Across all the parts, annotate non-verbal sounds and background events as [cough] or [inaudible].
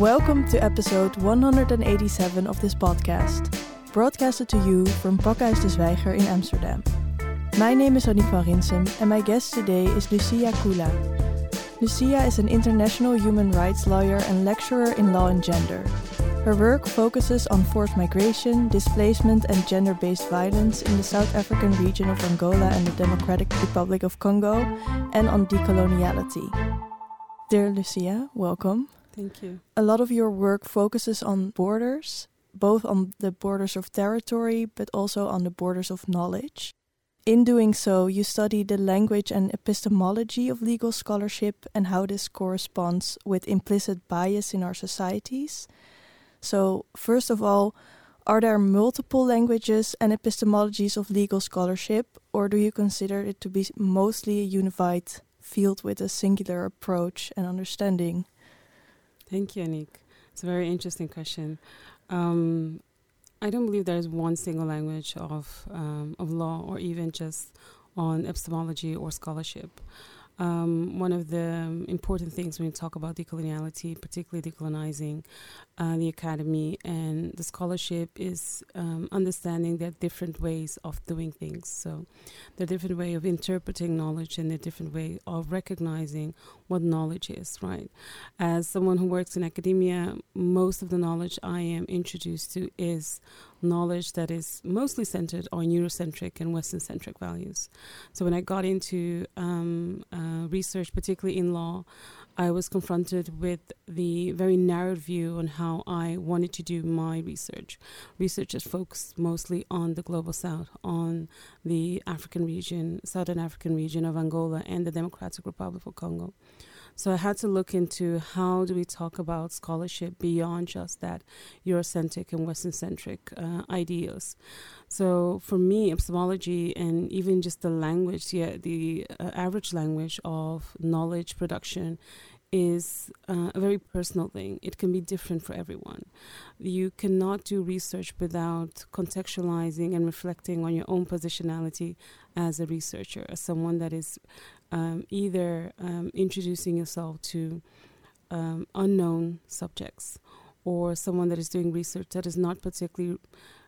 Welcome to episode 187 of this podcast, broadcasted to you from Pakhuis de Zwijger in Amsterdam. My name is Annick van Rinsum, and my guest today is Lucia Kula. Lucia is an international human rights lawyer and lecturer in law and gender. Her work focuses on forced migration, displacement, and gender based violence in the South African region of Angola and the Democratic Republic of Congo, and on decoloniality. Dear Lucia, welcome. Thank you. A lot of your work focuses on borders, both on the borders of territory, but also on the borders of knowledge. In doing so, you study the language and epistemology of legal scholarship and how this corresponds with implicit bias in our societies. So, first of all, are there multiple languages and epistemologies of legal scholarship, or do you consider it to be mostly a unified field with a singular approach and understanding? Thank you, Annick. It's a very interesting question. Um, I don't believe there is one single language of um, of law, or even just on epistemology or scholarship. Um, one of the important things when you talk about decoloniality, particularly decolonizing uh, the academy and the scholarship, is um, understanding there are different ways of doing things. So, there are different way of interpreting knowledge and a different way of recognizing what knowledge is. Right. As someone who works in academia, most of the knowledge I am introduced to is knowledge that is mostly centered on Eurocentric and Western centric values. So when I got into um, uh, research, particularly in law, I was confronted with the very narrow view on how I wanted to do my research. Research is focused mostly on the global south, on the African region, southern African region of Angola and the Democratic Republic of Congo. So I had to look into how do we talk about scholarship beyond just that Eurocentric and Western centric uh. So for me, epistemology and even just the language, yeah, the uh, average language of knowledge production is uh, a very personal thing. It can be different for everyone. You cannot do research without contextualizing and reflecting on your own positionality as a researcher, as someone that is um, either um, introducing yourself to um, unknown subjects or someone that is doing research that is not particularly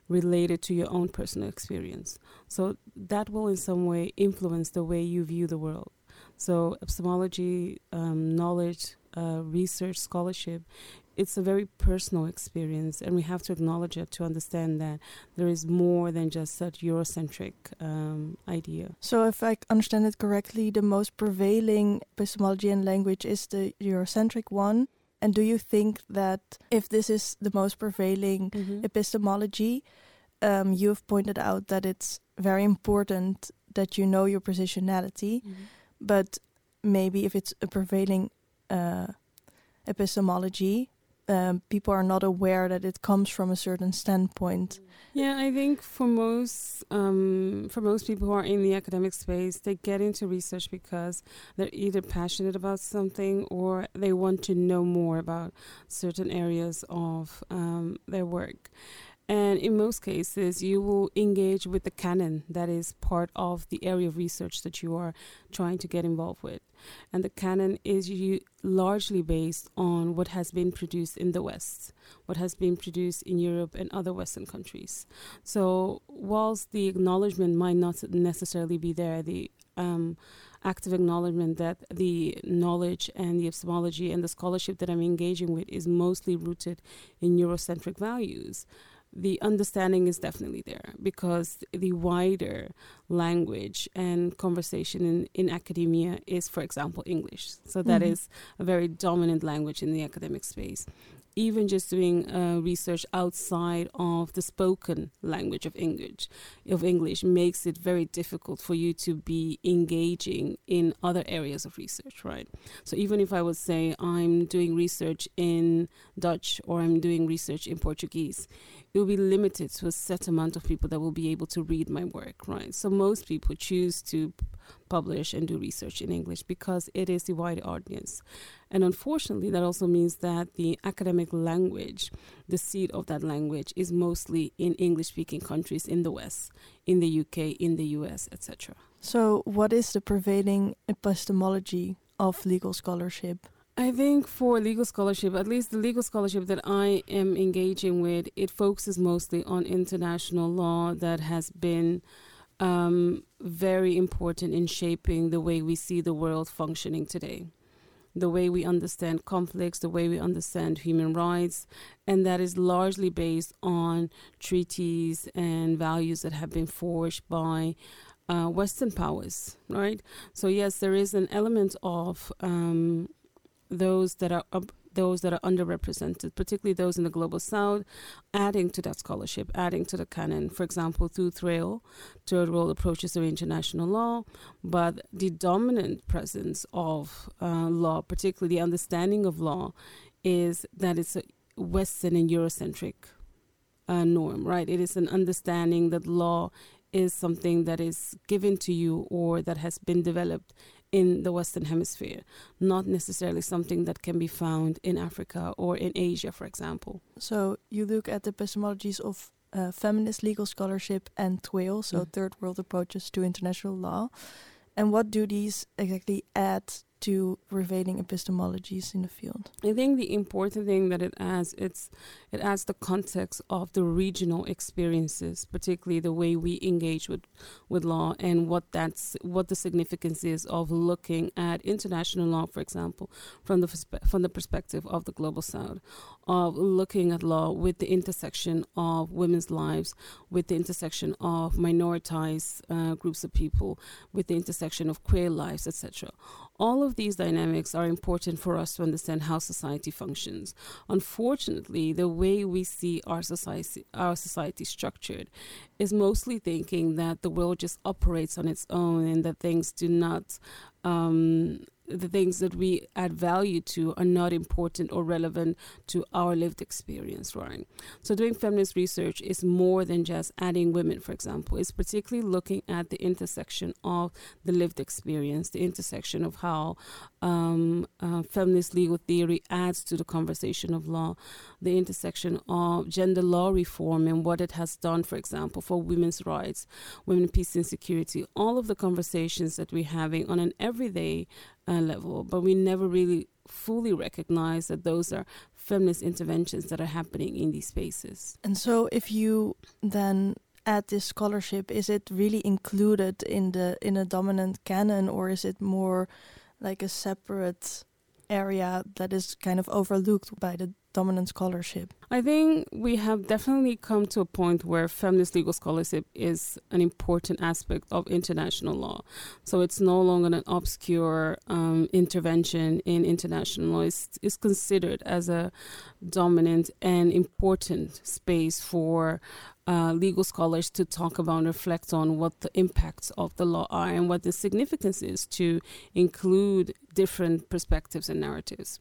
related to your own personal experience. So that will, in some way, influence the way you view the world. So, epistemology, um, knowledge, uh, research, scholarship it's a very personal experience, and we have to acknowledge it to understand that there is more than just that Eurocentric um, idea. So, if I understand it correctly, the most prevailing epistemology and language is the Eurocentric one. And do you think that if this is the most prevailing mm-hmm. epistemology, um, you've pointed out that it's very important that you know your positionality, mm-hmm. But maybe if it's a prevailing uh, epistemology, um, people are not aware that it comes from a certain standpoint. Yeah, I think for most um, for most people who are in the academic space, they get into research because they're either passionate about something or they want to know more about certain areas of um, their work. And in most cases, you will engage with the canon that is part of the area of research that you are trying to get involved with. And the canon is you largely based on what has been produced in the West, what has been produced in Europe and other Western countries. So, whilst the acknowledgement might not necessarily be there, the um, active acknowledgement that the knowledge and the epistemology and the scholarship that I'm engaging with is mostly rooted in Eurocentric values the understanding is definitely there because the wider language and conversation in, in academia is, for example, English. So that mm-hmm. is a very dominant language in the academic space even just doing uh, research outside of the spoken language of English of English makes it very difficult for you to be engaging in other areas of research, right? So even if I would say I'm doing research in Dutch or I'm doing research in Portuguese, it will be limited to a set amount of people that will be able to read my work, right? So most people choose to publish and do research in English because it is the wider audience. And unfortunately, that also means that the academic language, the seat of that language, is mostly in English speaking countries in the West, in the UK, in the US, etc. So, what is the prevailing epistemology of legal scholarship? I think for legal scholarship, at least the legal scholarship that I am engaging with, it focuses mostly on international law that has been um, very important in shaping the way we see the world functioning today, the way we understand conflicts, the way we understand human rights, and that is largely based on treaties and values that have been forged by uh, Western powers, right? So yes, there is an element of um, those that are those that are underrepresented, particularly those in the global south, adding to that scholarship, adding to the canon. For example, through TWAIL, third world approaches to international law, but the dominant presence of uh, law, particularly the understanding of law, is that it's a Western and Eurocentric uh, norm, right? It is an understanding that law is something that is given to you or that has been developed in the Western Hemisphere, not necessarily something that can be found in Africa or in Asia, for example. So you look at the epistemologies of uh, feminist legal scholarship and TWAIL, so mm. third world approaches to international law. And what do these exactly add to prevailing epistemologies in the field? I think the important thing that it adds it's it adds the context of the regional experiences, particularly the way we engage with with law and what that's what the significance is of looking at international law, for example, from the from the perspective of the global south, of looking at law with the intersection of women's lives, with the intersection of minoritized uh, groups of people, with the intersection of queer lives, etc all of these dynamics are important for us to understand how society functions. Unfortunately, the way we see our society, our society structured is mostly thinking that the world just operates on its own and that things do not um, the things that we add value to are not important or relevant to our lived experience, right? So, doing feminist research is more than just adding women, for example. It's particularly looking at the intersection of the lived experience, the intersection of how um, uh, feminist legal theory adds to the conversation of law, the intersection of gender law reform and what it has done, for example, for women's rights, women, peace, and security. All of the conversations that we're having on an everyday uh, level, but we never really fully recognize that those are feminist interventions that are happening in these spaces. And so, if you then add this scholarship, is it really included in the in a dominant canon, or is it more like a separate area that is kind of overlooked by the dominant scholarship? I think we have definitely come to a point where feminist legal scholarship is an important aspect of international law. So it's no longer an obscure um, intervention in international law. It's, it's considered as a dominant and important space for uh, legal scholars to talk about and reflect on what the impacts of the law are and what the significance is to include different perspectives and narratives.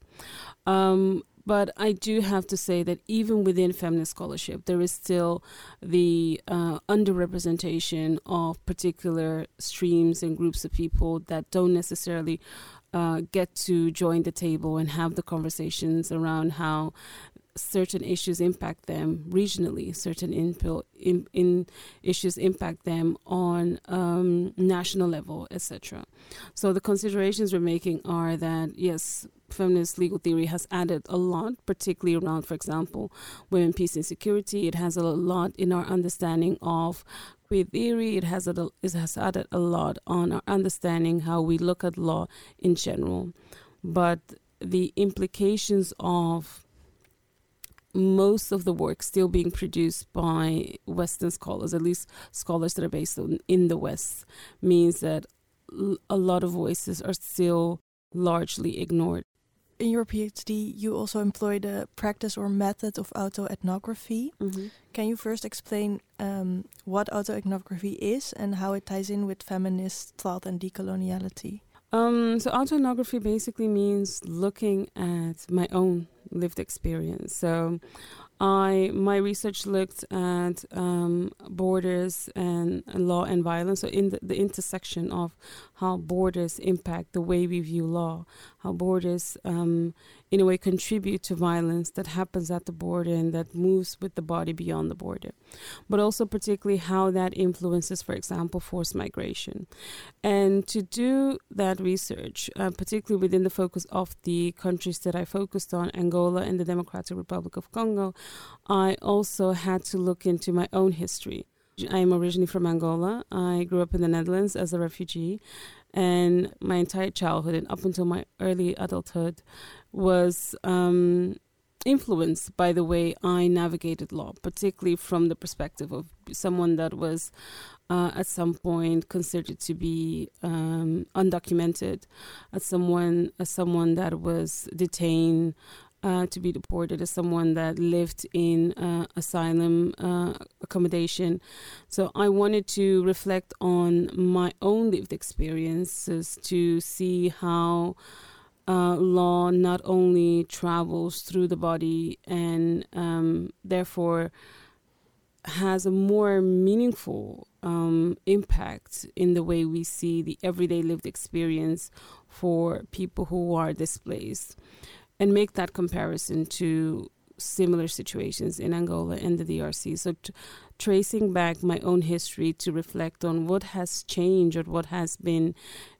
Um, but I do have to say that even within feminist scholarship, there is still the uh, underrepresentation of particular streams and groups of people that don't necessarily uh, get to join the table and have the conversations around how certain issues impact them regionally, certain in, in, issues impact them on um, national level, etc. So the considerations we're making are that yes, feminist legal theory has added a lot, particularly around, for example, women, peace, and security. It has a lot in our understanding of queer theory. It has, a, it has added a lot on our understanding how we look at law in general. But the implications of most of the work still being produced by Western scholars, at least scholars that are based on, in the West, means that a lot of voices are still largely ignored. In your PhD, you also employ the practice or method of autoethnography. Mm -hmm. Can you first explain um, what autoethnography is and how it ties in with feminist thought and decoloniality? Um, so autoethnography basically means looking at my own lived experience. So I my research looked at um, borders and, law and violence, so in the, the, intersection of how borders impact the way we view law, how borders um, in a way contribute to violence that happens at the border and that moves with the body beyond the border, but also particularly how that influences, for example, forced migration. And to do that research, uh, particularly within the focus of the countries that I focused on, Angola and the Democratic Republic of Congo, I also had to look into my own history. I am originally from Angola. I grew up in the Netherlands as a refugee, and my entire childhood and up until my early adulthood was um, influenced by the way I navigated law, particularly from the perspective of someone that was uh, at some point considered to be um, undocumented, as someone as someone that was detained. Uh, to be deported as someone that lived in uh, asylum uh, accommodation. So I wanted to reflect on my own lived experiences to see how uh, law not only travels through the body and um, therefore has a more meaningful um, impact in the way we see the everyday lived experience for people who are displaced and make that comparison to similar situations in Angola and the DRC. So, t- tracing back my own history to reflect on what has changed or what has been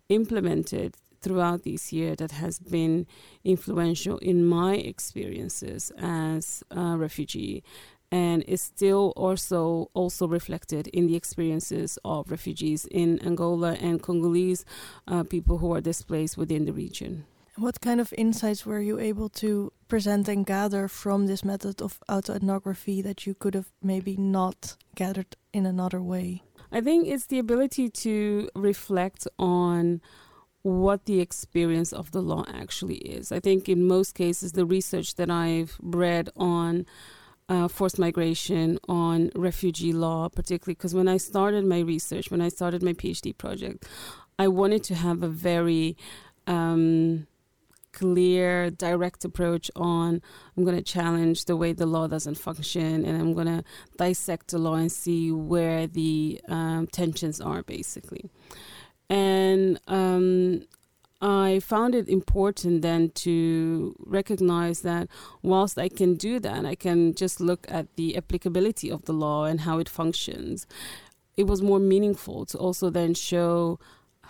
implemented throughout this year that has been influential in my experiences as a refugee and is still also also reflected in the experiences of refugees in Angola and Congolese uh, people who are displaced within the region. What kind of insights were you able to present and gather from this method of autoethnography that you could have maybe not gathered in another way? I think it's the ability to reflect on what the experience of the law actually is. I think in most cases, the research that I've read on uh, forced migration, on refugee law, particularly because when I started my research, when I started my PhD project, I wanted to have a very um, clear, direct approach on I'm going to challenge the way the law doesn't function and I'm going to dissect the law and see where the um, tensions are, basically. And um, I found it important then to recognize that whilst I can do that, I can just look at the applicability of the law and how it functions. It was more meaningful to also then show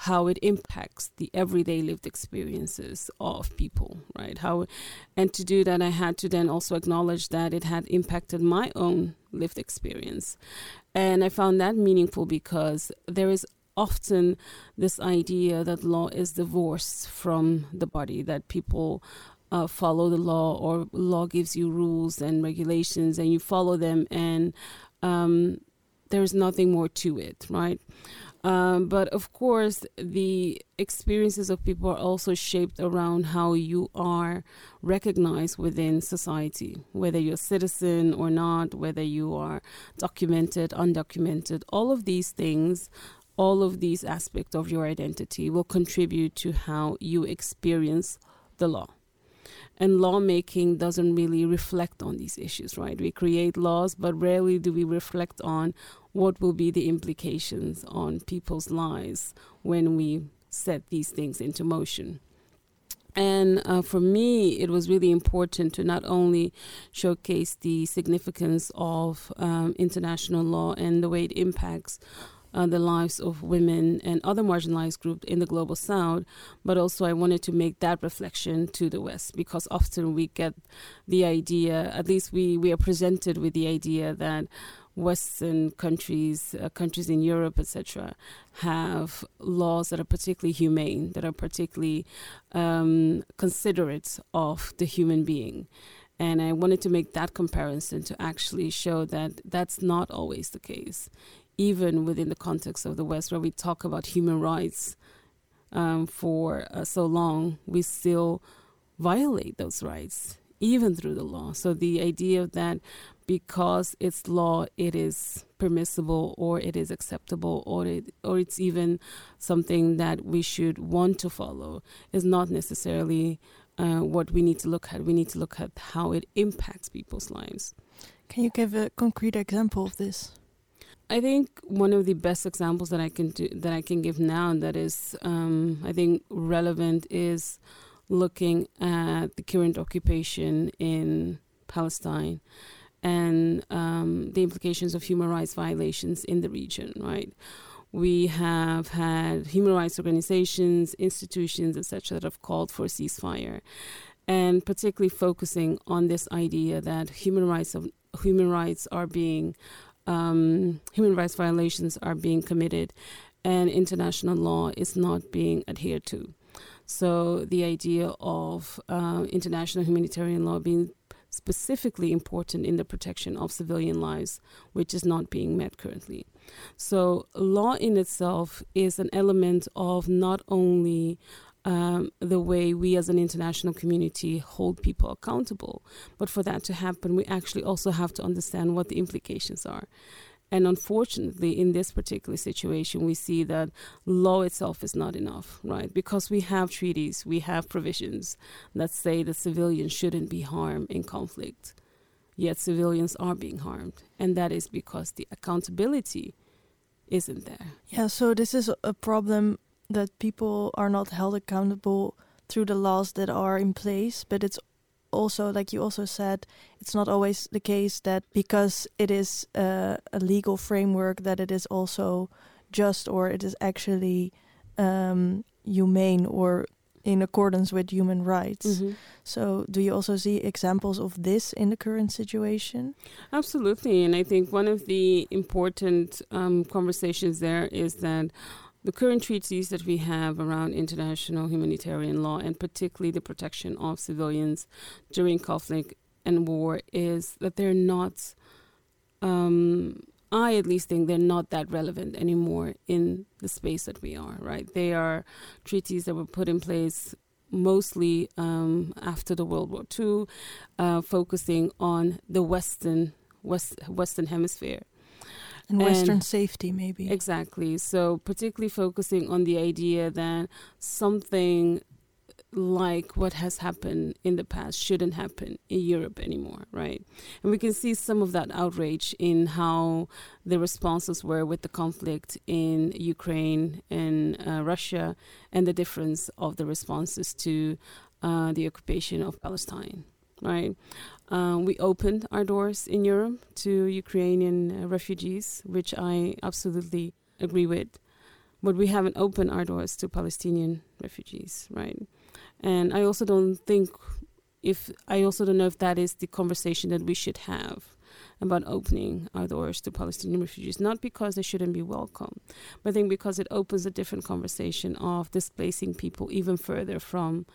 how it impacts the everyday lived experiences of people, right? How, and to do that, I had to then also acknowledge that it had impacted my own lived experience, and I found that meaningful because there is often this idea that law is divorced from the body, that people uh, follow the law or law gives you rules and regulations and you follow them and um, there's nothing more to it, right? Um, but of course, the experiences of people are also shaped around how you are recognized within society, whether you're a citizen or not, whether you are documented, undocumented. All of these things all of these aspects of your identity will contribute to how you experience the law. And lawmaking doesn't really reflect on these issues, right? We create laws, but rarely do we reflect on what will be the implications on people's lives when we set these things into motion. And uh, for me, it was really important to not only showcase the significance of um, international law and the way it impacts uh, the lives of women and other marginalized groups in the global south, but also I wanted to make that reflection to the West because often we get the idea, at least we, we are presented with the idea that Western countries, uh, countries in Europe, etc., have laws that are particularly humane, that are particularly um, considerate of the human being. And I wanted to make that comparison to actually show that that's not always the case even within the context of the West, where we talk about human rights um, for uh, so long, we still violate those rights, even through the law. So the idea that because it's law, it is permissible or it is acceptable or it, or it's even something that we should want to follow is not necessarily uh, what we need to look at. We need to look at how it impacts people's lives. Can you give a concrete example of this? I think one of the best examples that I can do that I can give now that is um, I think relevant is looking at the current occupation in Palestine and um, the implications of human rights violations in the region. Right, we have had human rights organizations, institutions, etc., that have called for ceasefire, and particularly focusing on this idea that human rights of human rights are being um, human rights violations are being committed and international law is not being adhered to. So the idea of uh, international humanitarian law being specifically important in the protection of civilian lives, which is not being met currently. So law in itself is an element of not only um, the way we as an international community hold people accountable. But for that to happen, we actually also have to understand what the implications are. And unfortunately, in this particular situation, we see that law itself is not enough, right? Because we have treaties, we have provisions that say that civilians shouldn't be harmed in conflict. Yet civilians are being harmed. And that is because the accountability isn't there. Yeah, so this is a problem that people are not held accountable through the laws that are in place, but it's also like you also said it's not always the case that because it is uh, a legal framework that it is also just or it is actually um, humane or in accordance with human rights. Mm -hmm. So, do you also see examples of this in the current situation? Absolutely. And I think one of the important um, conversations there is that the current treaties that we have around international humanitarian law and particularly the protection of civilians during conflict and war is that they're not um, I at least think they're not that relevant anymore in the space that we are, right? They are treaties that were put in place mostly um, after the World War II, uh, focusing on the Western West, Western Hemisphere and Western and safety, maybe. Exactly. So, particularly focusing on the idea that something like what has happened in the past shouldn't happen in Europe anymore, right? And we can see some of that outrage in how the responses were with the conflict in Ukraine and uh, Russia and the difference of the responses to uh, the occupation of Palestine, right? Um, we opened our doors in Europe to Ukrainian uh, refugees, which I absolutely agree with. But we haven't opened our doors to Palestinian refugees, right? And I also don't think if I also don't know if that is the conversation that we should have about opening our doors to Palestinian refugees, not because they shouldn't be welcome, but I think because it opens a different conversation of displacing people even further from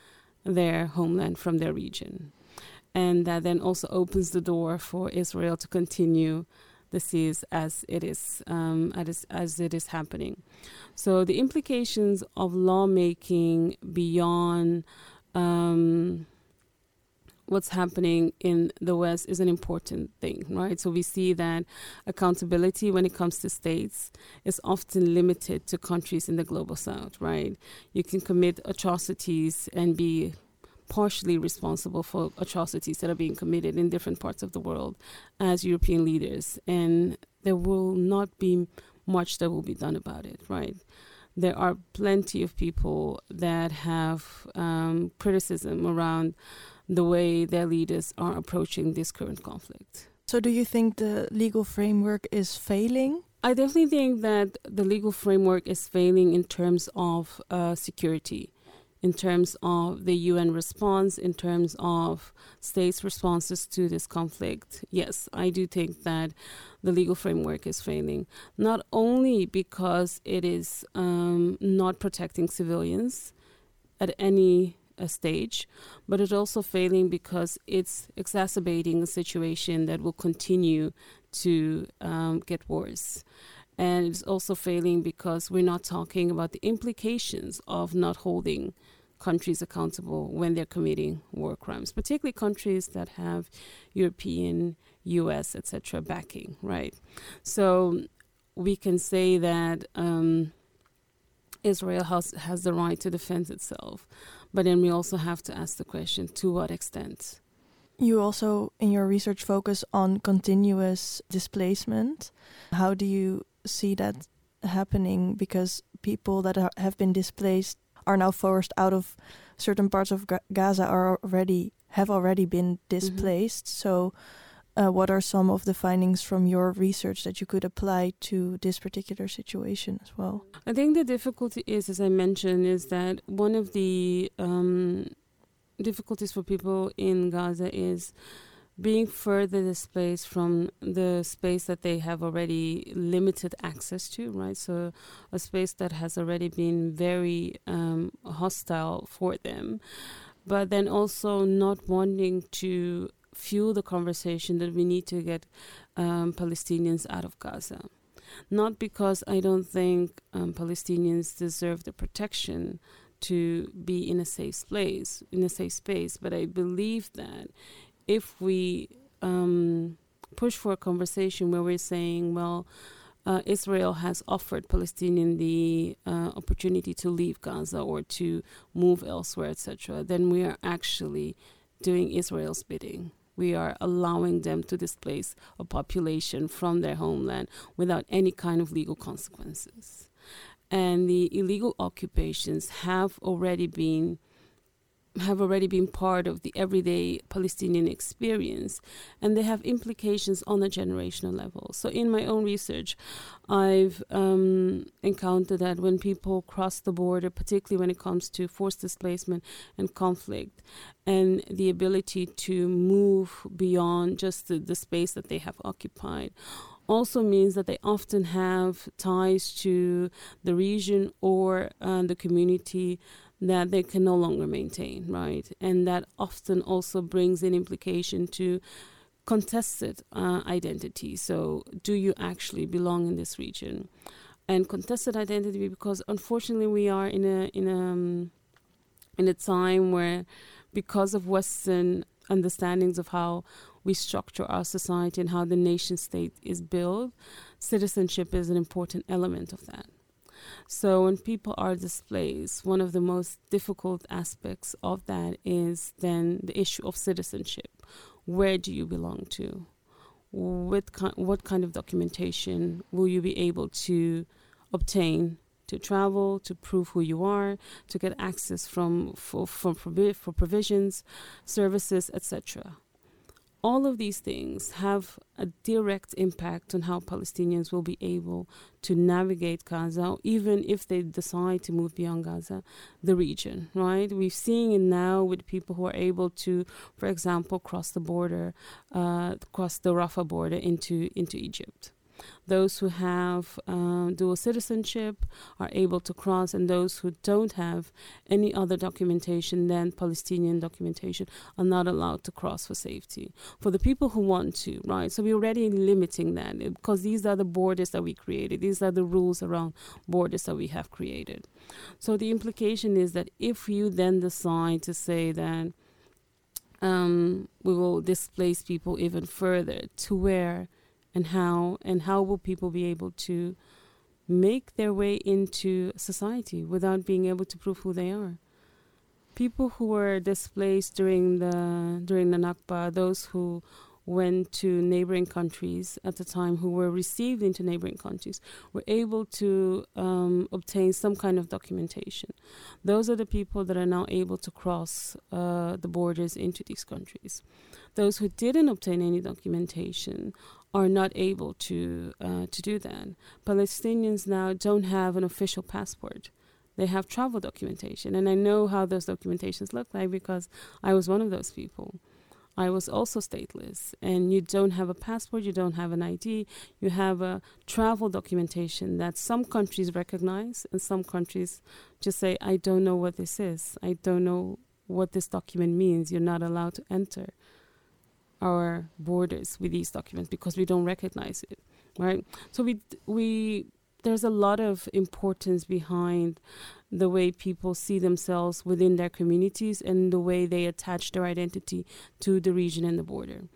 their homeland, from their region and that then also opens the door for Israel to continue the siege as it is um, as, as it is happening. So the implications of lawmaking beyond um, what's happening in the West is an important thing, right? So we see that accountability when it comes to states is often limited to countries in the global South, right? You can commit atrocities and be partially responsible for atrocities that are being committed in different parts of the world as European leaders. And there will not be much that will be done about it, right? There are plenty of people that have um, criticism around the way their leaders are approaching this current conflict. So, do you think the legal framework is failing? I definitely think that the legal framework is failing in terms of uh, security in terms of the UN response, in terms of states' responses to this conflict, yes, I do think that the legal framework is failing. Not only because it is um, not protecting civilians at any uh, stage, but it's also failing because it's exacerbating a situation that will continue to um, get worse. And it's also failing because we're not talking about the implications of not holding countries accountable when they're committing war crimes, particularly countries that have European, US, etc. backing, right? So we can say that um, Israel has, has the right to defend itself. But then we also have to ask the question to what extent? You also, in your research, focus on continuous displacement. How do you see that happening? Because people that are, have been displaced are now forced out of certain parts of Gaza are already have already been mm-hmm. displaced. Mm -hmm. So, uh, what are some of the findings from your research that you could apply to this particular situation as well? I think the difficulty is, as I mentioned, is that one of the um, difficulties for people in Gaza is being further displaced from the space that they have already limited access to, right? So, a space that has already been very um, hostile for them, but then also not wanting to fuel the conversation that we need to get um, Palestinians out of Gaza. Not because I don't think um, Palestinians deserve the protection to be in a safe place, in a safe space, but I believe that if we um, push for a conversation where we're saying, well, uh, Israel has offered Palestinian the uh, opportunity to leave Gaza or to move elsewhere, etc., then we are actually doing Israel's bidding. We are allowing them to displace a population from their homeland without any kind of legal consequences. And the illegal occupations have already been have already been part of the everyday Palestinian experience, and they have implications on a generational level. So, in my own research, I've um, encountered that when people cross the border, particularly when it comes to forced displacement and conflict, and the ability to move beyond just the, the space that they have occupied, also means that they often have ties to the region or uh, the community that they can no longer maintain, right? And that often also brings an implication to contested uh, identity. So, do you actually belong in this region? And contested identity, because unfortunately we are in a in a um, in a time where, because of Western understandings of how we structure our society and how the nation state is built, citizenship is an important element of that. So when people are displaced, one of the most difficult aspects of that is then the issue of citizenship. Where do you belong to? What kind, what kind of documentation will you be able to obtain to travel, to prove who you are, to get access from for, for, for provisions, services, etc all of these things have a direct impact on how Palestinians will be able to navigate Gaza, even if they decide to move beyond Gaza, the region, right? We're seeing it now with people who are able to, for example, cross the border, uh, cross the Rafah border into, into Egypt. Those who have uh, dual citizenship are able to cross, and those who don't have any other documentation than Palestinian documentation are not allowed to cross for safety. For the people who want to, right? So we're already limiting that because these are the borders that we created, these are the rules around borders that we have created. So the implication is that if you then decide to say that um, we will displace people even further to where and how and how will people be able to make their way into society without being able to prove who they are people who were displaced during the during the Nakba, those who went to neighboring countries at the time, who were received into neighboring countries, were able to um, obtain some kind of documentation. Those are the people that are now able to cross uh, the borders into these countries. Those who didn't obtain any documentation are not able to uh, to do that. Palestinians now don't have an official passport. They have travel documentation, and I know how those documentations look like because I was one of those people. I was also stateless, and you don't have a passport, you don't have an ID, you have a travel documentation that some countries recognize, and some countries just say, I don't know what this is. I don't know what this document means. You're not allowed to enter our borders with these documents because we don't recognize it, right? So we we there's a lot of importance behind the way people see themselves within their communities and the way they attach their identity to the region and the border.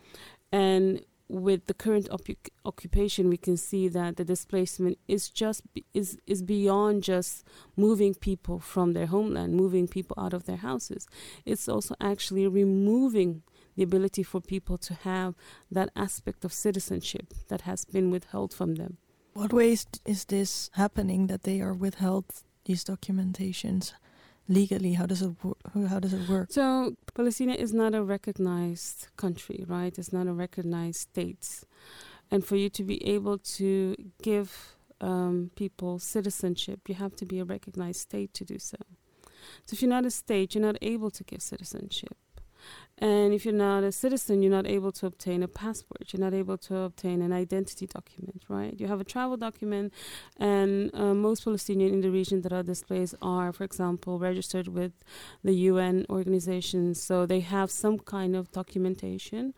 And with the current op- occupation, we can see that the displacement is just is is beyond just moving people from their homeland, moving people out of their houses. It's also actually removing the ability for people to have that aspect of citizenship that has been withheld from them. What ways is this happening that they are withheld these documentations? legally? How does it how does it work? So palestine is not a recognized country right? It's not a recognized state. And for you to be able to give um, people citizenship you have to be a recognized state to do so. So if you're not a state you're not able to give citizenship and if you're not a citizen, you're not able to obtain a passport. You're not able to obtain an identity document, right? You have a travel document, and uh, most Palestinians in the region that are displaced are, for example, registered with the UN organizations. So they have some kind of documentation,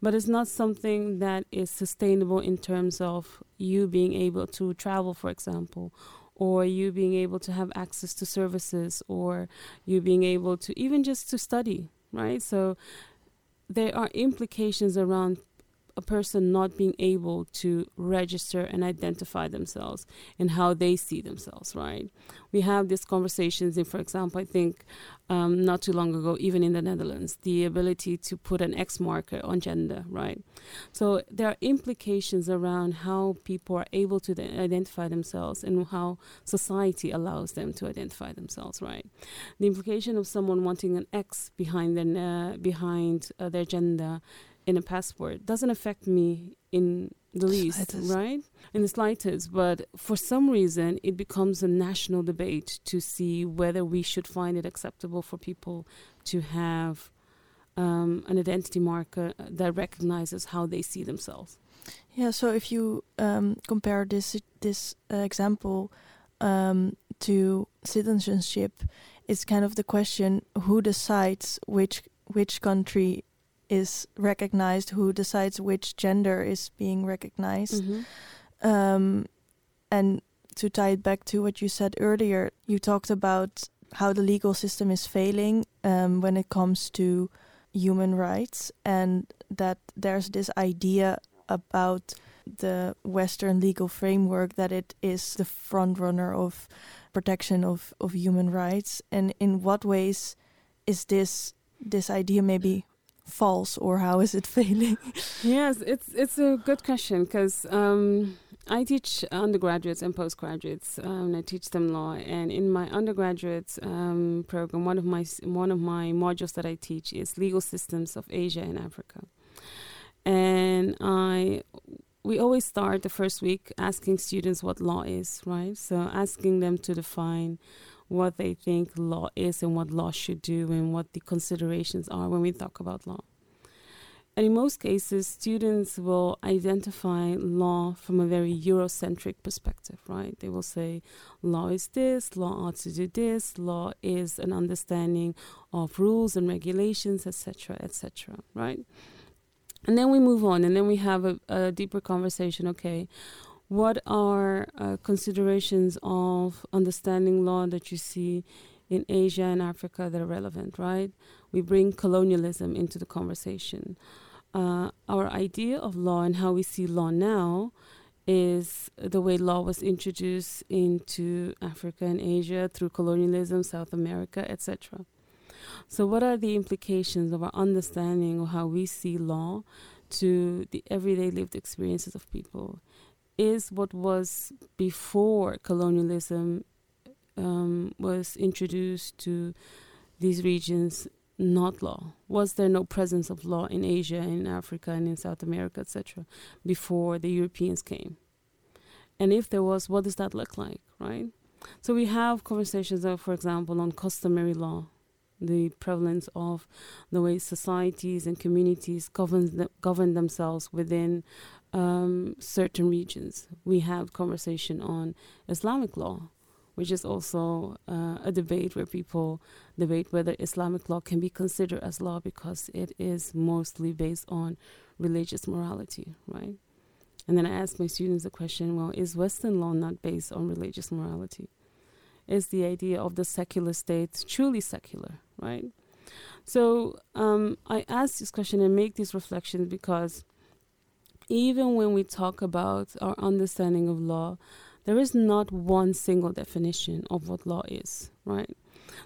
but it's not something that is sustainable in terms of you being able to travel, for example, or you being able to have access to services or you being able to even just to study right? So there are implications around a person not being able to register and identify themselves and how they see themselves, right? We have these conversations in, for example, I think um, not too long ago, even in the Netherlands, the ability to put an X marker on gender, right? So there are implications around how people are able to identify themselves and how society allows them to identify themselves, right? The implication of someone wanting an X behind their, uh, behind uh, their gender in a passport doesn't affect me in the least, slightest. right? In the slightest. But for some reason, it becomes a national debate to see whether we should find it acceptable for people to have um, an identity marker that recognizes how they see themselves. Yeah. So if you um, compare this this uh, example um, to citizenship, it's kind of the question: who decides which which country is recognized, who decides which gender is being recognized. Mm-hmm. Um, and to tie it back to what you said earlier, you talked about how the legal system is failing um, when it comes to human rights, and that there's this idea about the Western legal framework that it is the front runner of protection of, of human rights. And in what ways is this this idea maybe false or how is it [laughs] failing? yes, it's it's a good question because um, I teach undergraduates and postgraduates. Um, I teach them law, and in my undergraduate um, program, one of my one of my modules that I teach is legal systems of Asia and Africa, and I we always start the first week asking students what law is, right? So asking them to define what they think law is and what law should do and what the considerations are when we talk about law. And in most cases, students will identify law from a very Eurocentric perspective, right? They will say, law is this, law ought to do this, law is an understanding of rules and regulations, etc., etc., right? And then we move on, and then we have a, a deeper conversation. Okay, what are uh, considerations of understanding law that you see in Asia and Africa that are relevant, right? We bring colonialism into the conversation. Uh, our idea of law and how we see law now is the way law was introduced into Africa and Asia through colonialism, South America, etc. So, what are the implications of our understanding of how we see law to the everyday lived experiences of people? Is what was before colonialism um, was introduced to these regions not law? Was there no presence of law in Asia, in Africa, and in South America, etc., before the Europeans came? And if there was, what does that look like, right? So we have conversations, of, for example, on customary law, the prevalence of the way societies and communities govern, govern themselves within um, certain regions. We have conversation on Islamic law, which is also uh, a debate where people debate whether Islamic law can be considered as law because it is mostly based on religious morality, right? And then I ask my students the question well, is Western law not based on religious morality? Is the idea of the secular state truly secular, right? So um, I ask this question and make these reflections because even when we talk about our understanding of law, there is not one single definition of what law is, right?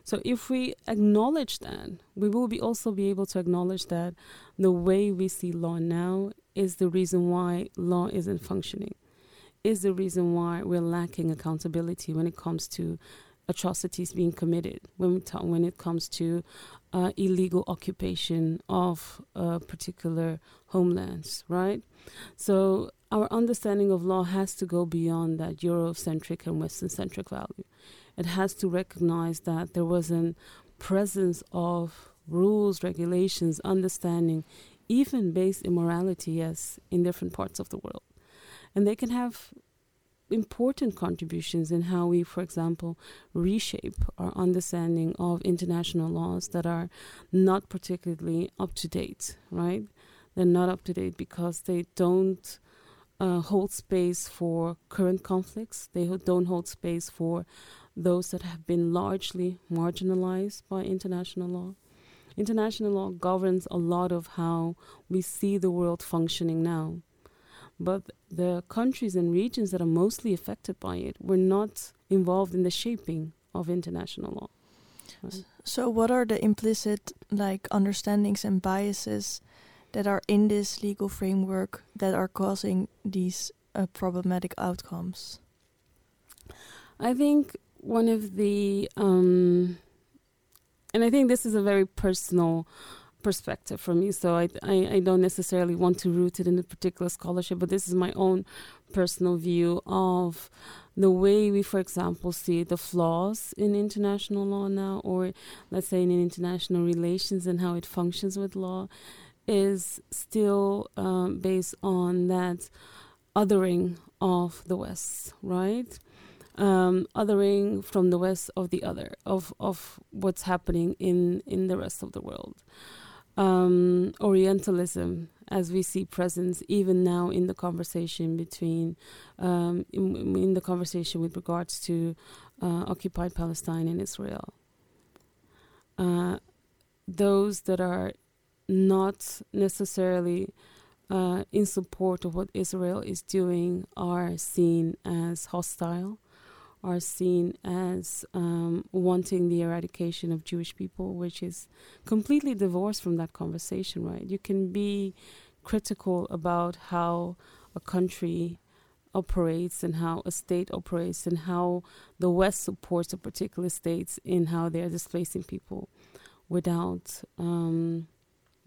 So if we acknowledge that, we will be also be able to acknowledge that the way we see law now is the reason why law isn't functioning, is the reason why we're lacking accountability when it comes to atrocities being committed, when we talk, when it comes to uh, illegal occupation of uh, particular homelands, right? So our understanding of law has to go beyond that Eurocentric and Western centric value. It has to recognize that there was a presence of rules, regulations, understanding, even based immorality, yes, in different parts of the world. And they can have important contributions in how we, for example, reshape our understanding of international laws that are not particularly up to date, right? They're not up to date because they don't uh, hold space for current conflicts, they don't hold space for those that have been largely marginalized by international law. International law governs a lot of how we see the world functioning now but the countries and regions that are mostly affected by it were not involved in the shaping of international law. Right? So, what are the implicit like understandings and biases that are in this legal framework that are causing these uh, problematic outcomes? I think one of the, um, and I think this is a very personal perspective for me. So I, I, I, don't necessarily want to root it in a particular scholarship, but this is my own personal view of the way we, for example, see the flaws in international law now, or let's say in international relations and how it functions with law, is still um, based on that othering of the West, right? Um, othering from the West of the other, of, of what's happening in, in the rest of the world um, Orientalism as we see presence even now in the conversation between, um, in, in, the conversation with regards to uh, occupied Palestine and Israel. Uh, those that are not necessarily uh, in support of what Israel is doing are seen as hostile are seen as um, wanting the eradication of Jewish people, which is completely divorced from that conversation, right? You can be critical about how a country operates and how a state operates and how the West supports a particular states in how they're displacing people without um,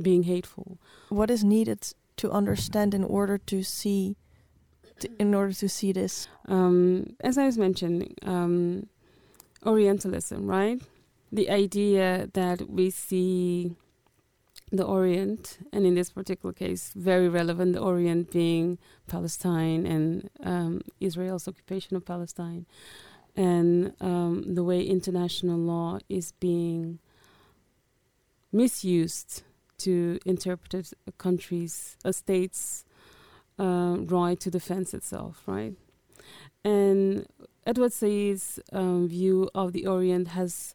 being hateful. What is needed to understand in order to see in order to see this? Um, as I was mentioning, um, Orientalism, right? The idea that we see the Orient, and in this particular case, very relevant, the Orient being Palestine and um, Israel's occupation of Palestine, and um, the way international law is being misused to interpret a country's, a state's uh, right to defense itself, right? And Edward Said's um, view of the Orient has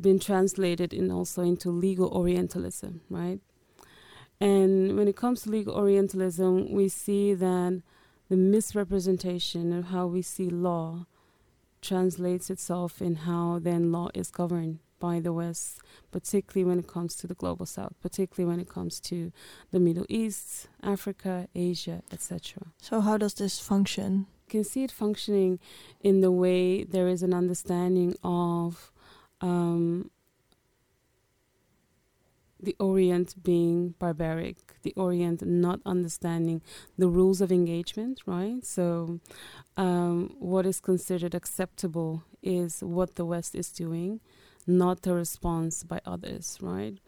been translated in also into legal Orientalism, right? And when it comes to legal Orientalism, we see that the misrepresentation of how we see law translates itself in how then law is governed by the West, particularly when it comes to the global South, particularly when it comes to the Middle East, Africa, Asia, etc. So, how does this function? You can see it functioning in the way there is an understanding of um, the Orient being barbaric, the Orient not understanding the rules of engagement, right? So, um, what is considered acceptable is what the West is doing not a response by others, right?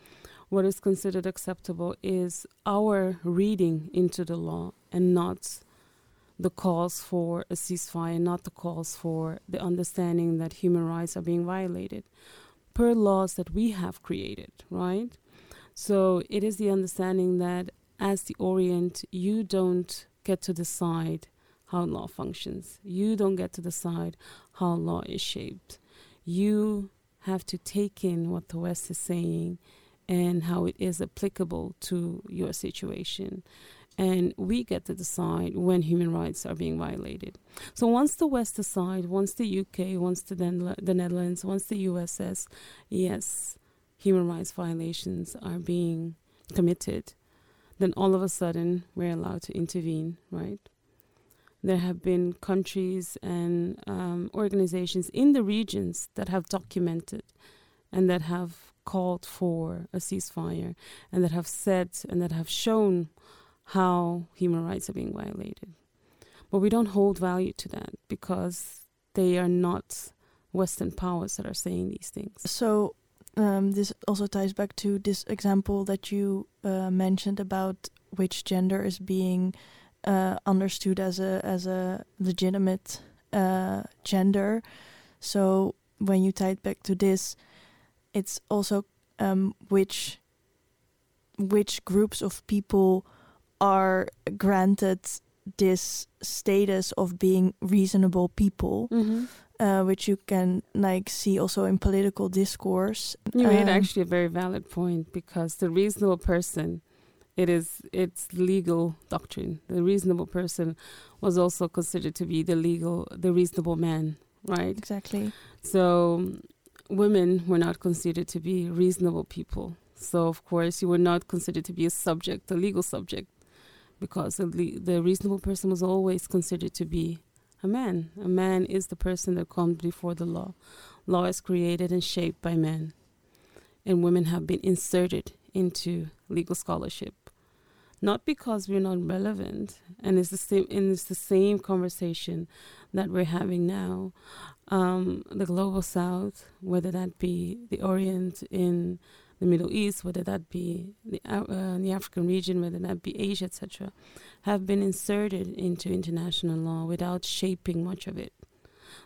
What is considered acceptable is our reading into the law and not the calls for a ceasefire, not the calls for the understanding that human rights are being violated per laws that we have created, right? So it is the understanding that as the Orient, you don't get to decide how law functions. You don't get to decide how law is shaped. You have to take in what the West is saying and how it is applicable to your situation. And we get to decide when human rights are being violated. So once the West decide, once the UK, once the, the Netherlands, once the US says, yes, human rights violations are being committed, then all of a sudden we're allowed to intervene, right? There have been countries and um, organizations in the regions that have documented and that have called for a ceasefire and that have said and that have shown how human rights are being violated. But we don't hold value to that because they are not Western powers that are saying these things. So, um, this also ties back to this example that you uh, mentioned about which gender is being uh, understood as a as a legitimate uh, gender. So when you tie it back to this, it's also um, which which groups of people are granted this status of being reasonable people. Mm-hmm. Uh, which you can like see also in political discourse. You um, made actually a very valid point because the reasonable person it is it's legal doctrine. The reasonable person was also considered to be the legal, the reasonable man, right? Exactly. So women were not considered to be reasonable people. So of course you were not considered to be a subject, a legal subject, because the le- the reasonable person was always considered to be a man. A man is the person that comes before the law. Law is created and shaped by men, and women have been inserted into legal scholarship not because we're not relevant and it's the same and it's the same conversation that we're having now. Um, the global south whether that be the orient in the middle east whether that be the, uh, the african region whether that be asia etc have been inserted into international law without shaping much of it.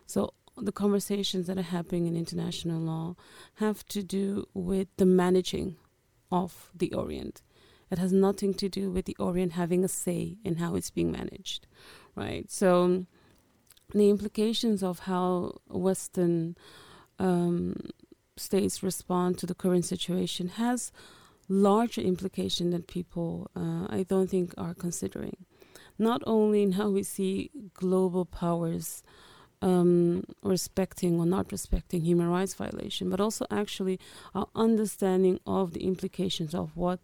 So the conversations that are happening in international law have to do with the managing of the orient it has nothing to do with the Orient having a say in how it's being managed, right? So the implications of how Western um, states respond to the current situation has larger implication that people uh, I don't think are considering. Not only in how we see global powers um, respecting or not respecting human rights violation, but also actually our understanding of the implications of what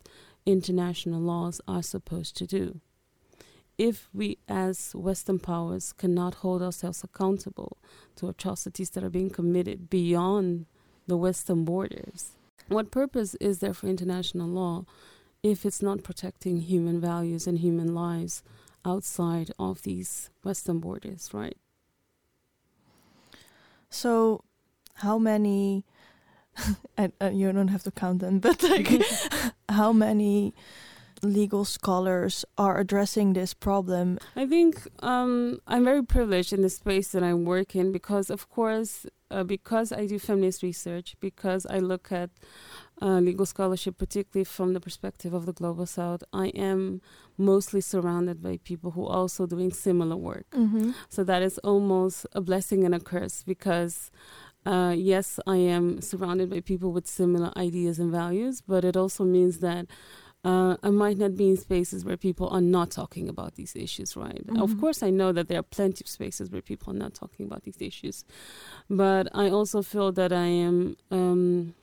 international laws are supposed to do. If we, as Western powers, cannot hold ourselves accountable to atrocities that are being committed beyond the Western borders, what purpose is there for international law if it's not protecting human values and human lives outside of these Western borders, right? So, how many [laughs] and, you don't have to count them, [laughs] but like [laughs] how many legal scholars are addressing this problem? I think um, I'm very privileged in the space that I work in because, of course, uh, because I do feminist research, because I look at uh, legal scholarship, particularly from the perspective of the global south, I am mostly surrounded by people who are also doing similar work. Mm-hmm. So that is almost a blessing and a curse because uh, yes, I am surrounded by people with similar ideas and values, but it also means that uh, I might not be in spaces where people are not talking about these issues, right? Mm-hmm. Of course, I know that there are plenty of spaces where people are not talking about these issues, but I also feel that I am um,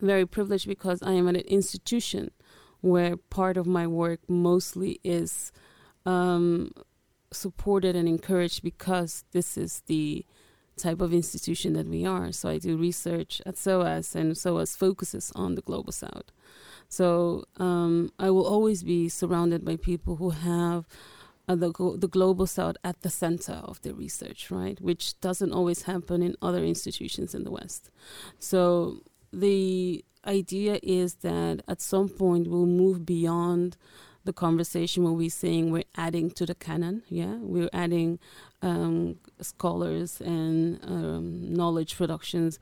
very privileged because I am at an institution where part of my work mostly is um, supported and encouraged because this is the type of institution that we are. So I do research at SOAS, and SOAS focuses on the global south. So um, I will always be surrounded by people who have uh, the, the global south at the center of their research, right? Which doesn't always happen in other institutions in the West. So the idea is that at some point we'll move beyond the conversation where we're saying we're adding to the canon. Yeah, we're adding um, scholars and um, knowledge productions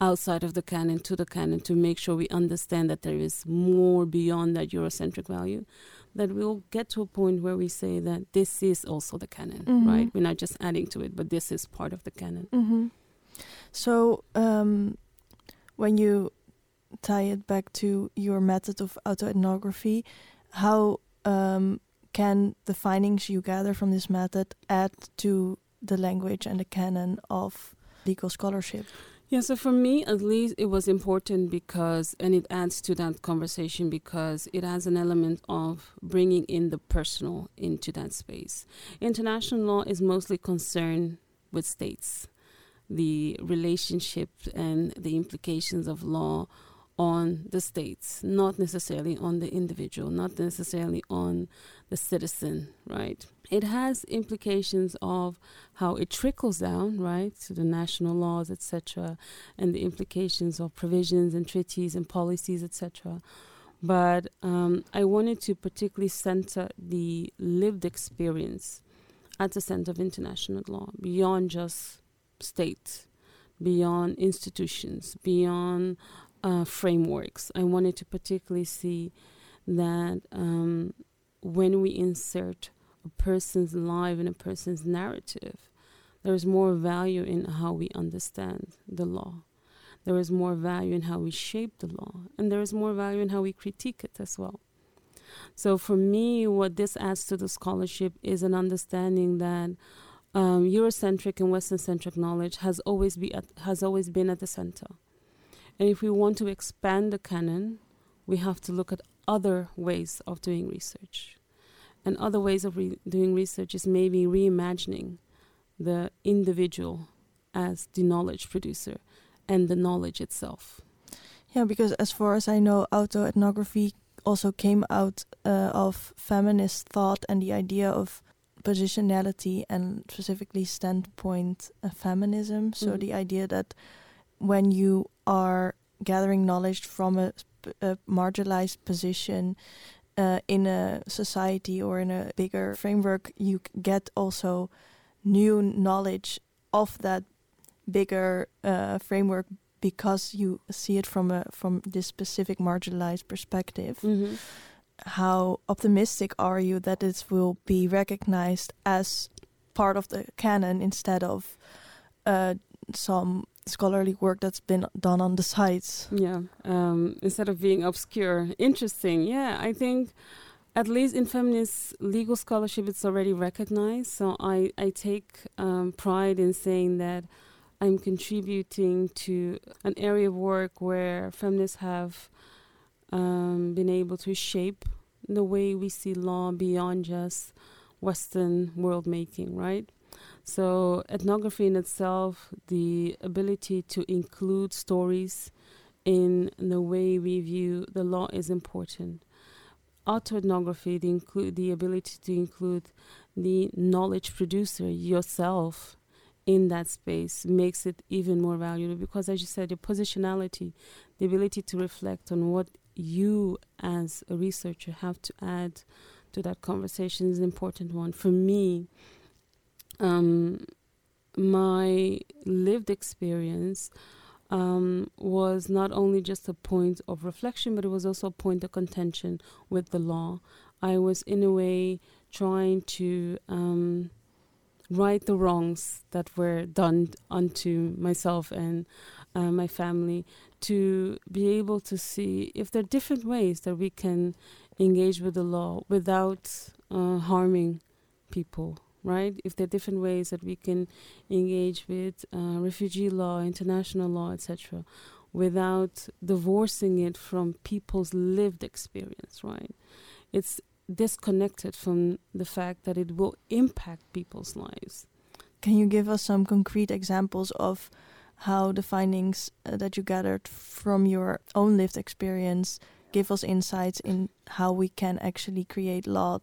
outside of the canon to the canon to make sure we understand that there is more beyond that Eurocentric value. That we'll get to a point where we say that this is also the canon, mm-hmm. right? We're not just adding to it, but this is part of the canon. Mm-hmm. So um, when you tie it back to your method of autoethnography, how um, can the findings you gather from this method add to the language and the canon of legal scholarship? Yeah, so for me at least, it was important because, and it adds to that conversation because it has an element of bringing in the personal into that space. International law is mostly concerned with states, the relationship and the implications of law on the states, not necessarily on the individual, not necessarily on the citizen, right? It has implications of how it trickles down, right, to the national laws, etc., and the implications of provisions and treaties and policies, etc. But um, I wanted to particularly center the lived experience at the center of international law, beyond just state, beyond institutions, beyond uh, frameworks. I wanted to particularly see that um, when we insert a person's life and a person's narrative, there is more value in how we understand the law. There is more value in how we shape the law, and there is more value in how we critique it as well. So, for me, what this adds to the scholarship is an understanding that um, Eurocentric and Western centric knowledge has always be at, has always been at the center. And if we want to expand the canon, we have to look at other ways of doing research. And other ways of re- doing research is maybe reimagining the individual as the knowledge producer and the knowledge itself. Yeah, because as far as I know, autoethnography also came out uh, of feminist thought and the idea of positionality and specifically standpoint uh, feminism. So mm-hmm. the idea that when you are gathering knowledge from a, a marginalized position uh, in a society or in a bigger framework, you get also new knowledge of that bigger uh, framework because you see it from a from this specific marginalized perspective. Mm-hmm. How optimistic are you that it will be recognized as part of the canon instead of uh, some scholarly work that's been done on the sites. Yeah, um, instead of being obscure, interesting. Yeah, I think at least in feminist legal scholarship, it's already recognized. So I I take um, pride in saying that I'm contributing to an area of work where feminists have um, been able to shape the way we see law beyond just Western world making, right? So, ethnography in itself, the ability to include stories in the way we view the law is important. Autoethnography, the, include, the ability to include the knowledge producer, yourself, in that space makes it even more valuable because, as you said, your positionality, the ability to reflect on what you as a researcher have to add to that conversation is an important one. For me, um, my lived experience um, was not only just a point of reflection, but it was also a point of contention with the law. I was, in a way, trying to um, right the wrongs that were done unto myself and uh, my family, to be able to see if there are different ways that we can engage with the law without uh, harming people right? If there are different ways that we can engage with uh, refugee law, international law, etc., without divorcing it from people's lived experience, right? It's disconnected from the fact that it will impact people's lives. Can you give us some concrete examples of how the findings uh, that you gathered from your own lived experience give us insights in how we can actually create law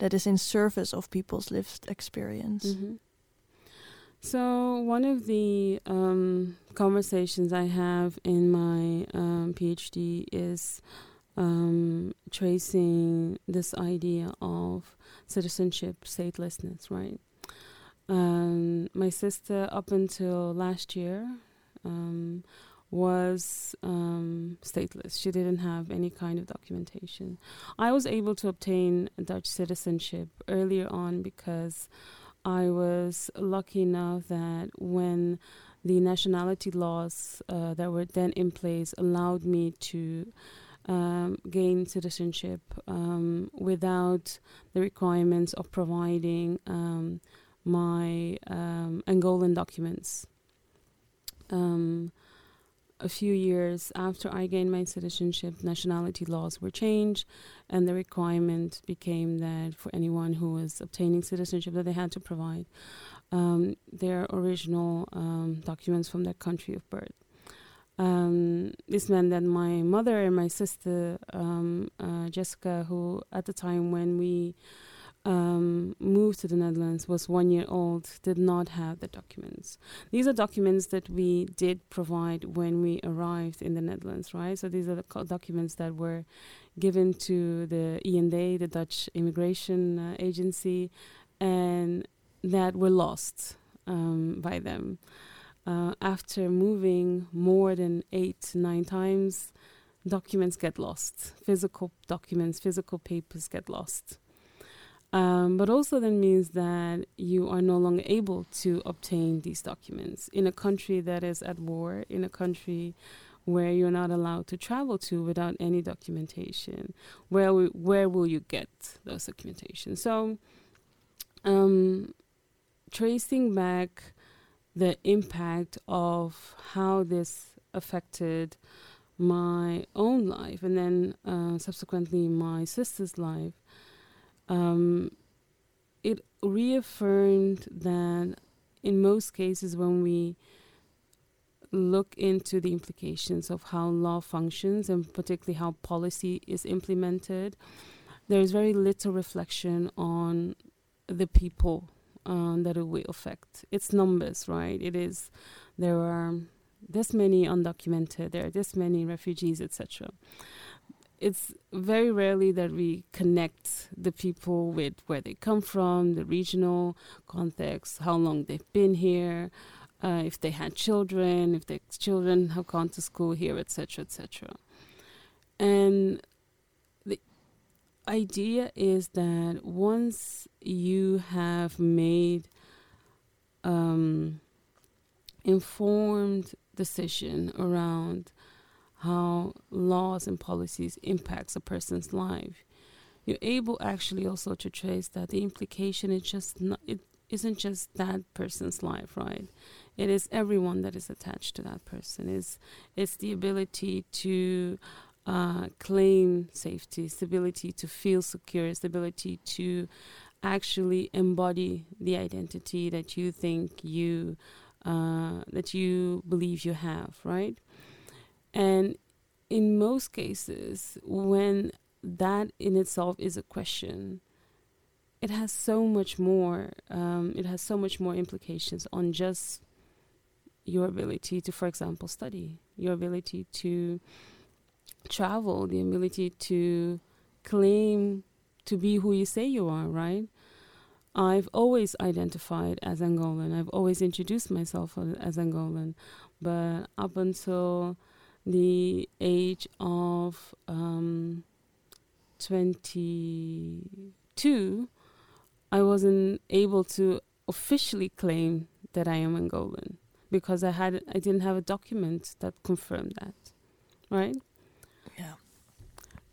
that is in service of people's lived experience. Mm-hmm. So one of the um, conversations I have in my um, PhD is um, tracing this idea of citizenship, statelessness, right? Um, my sister, up until last year, um, was um, stateless. She didn't have any kind of documentation. I was able to obtain Dutch citizenship earlier on because I was lucky enough that when the nationality laws uh, that were then in place allowed me to um, gain citizenship um, without the requirements of providing um, my um, Angolan documents. Um, a few years after I gained my citizenship, nationality laws were changed, and the requirement became that for anyone who was obtaining citizenship, that they had to provide um, their original um, documents from their country of birth. Um, this meant that my mother and my sister, um, uh, Jessica, who at the time when we um, moved to the Netherlands was one year old, did not have the documents. These are documents that we did provide when we arrived in the Netherlands, right? So these are the co- documents that were given to the IND, the Dutch Immigration uh, Agency, and that were lost um, by them. Uh, after moving more than eight, nine times, documents get lost. Physical documents, physical papers get lost. Um, but also then means that you are no longer able to obtain these documents in a country that is at war, in a country where you're not allowed to travel to without any documentation. Where we, where will you get those documentation? So, um, tracing back the impact of how this affected my own life and then uh, subsequently my sister's life um, it reaffirmed that in most cases, when we look into the implications of how law functions and particularly how policy is implemented, there's very little reflection on the people um, that it will affect. It's numbers, right? It is there are this many undocumented, there are this many refugees, etc it's very rarely that we connect the people with where they come from, the regional context, how long they've been here, uh, if they had children, if their children have gone to school here, etc., etc. And the idea is that once you have made um, informed decision around how laws and policies impacts a person's life. You're able actually also to trace that the implication is just not it isn't just that person's life right? It is everyone that is attached to that person. Is it's the ability to uh, claim safety stability to feel secure stability to actually embody the identity that you think you uh, that you believe you have right and in most cases, when that in itself is a question, it has so much more. Um, it has so much more implications on just your ability to, for example, study, your ability to travel, the ability to claim to be who you say you are, right? I've always identified as Angolan. I've always introduced myself as Angolan. But up until the age of um, 22, I wasn't able to officially claim that I am Angolan because I had I didn't have a document that confirmed that, right? Yeah.